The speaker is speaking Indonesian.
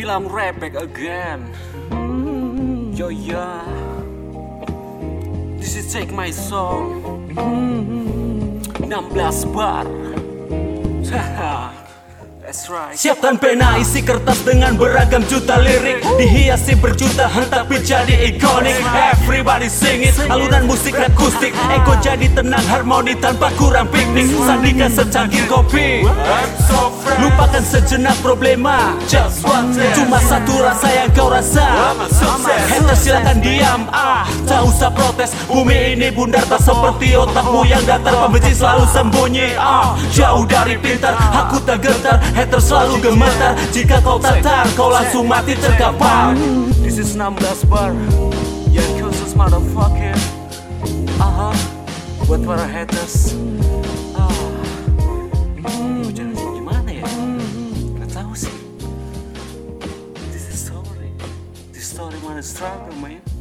feel I'm right back again. Mm-hmm. Yo, yeah. This is Take My Song. Mm-hmm. 16 bar. right. Siapkan pena isi kertas dengan beragam juta lirik. Dihiasi berjuta tapi jadi ikonik. Everybody sing it. Alunan musik rap kustik Eko jadi tenang harmoni tanpa kurang piknik. Sandikan secangkir kopi. Lupakan sejenak problema. Just one thing. Cuma satu rasa yang kau rasa Haters silakan diam. Ah, tak usah protes. Bumi ini bundar tak seperti otakmu yang datar. Pembenci selalu sembunyi. Ah, jauh dari pintar. Aku tak gentar Haters selalu gemetar. Jika kau tatar Kau langsung mati terkapar. This is 16 bar. Yang khusus motherfucker. Aha. Buat para haters story, man, is stronger, man.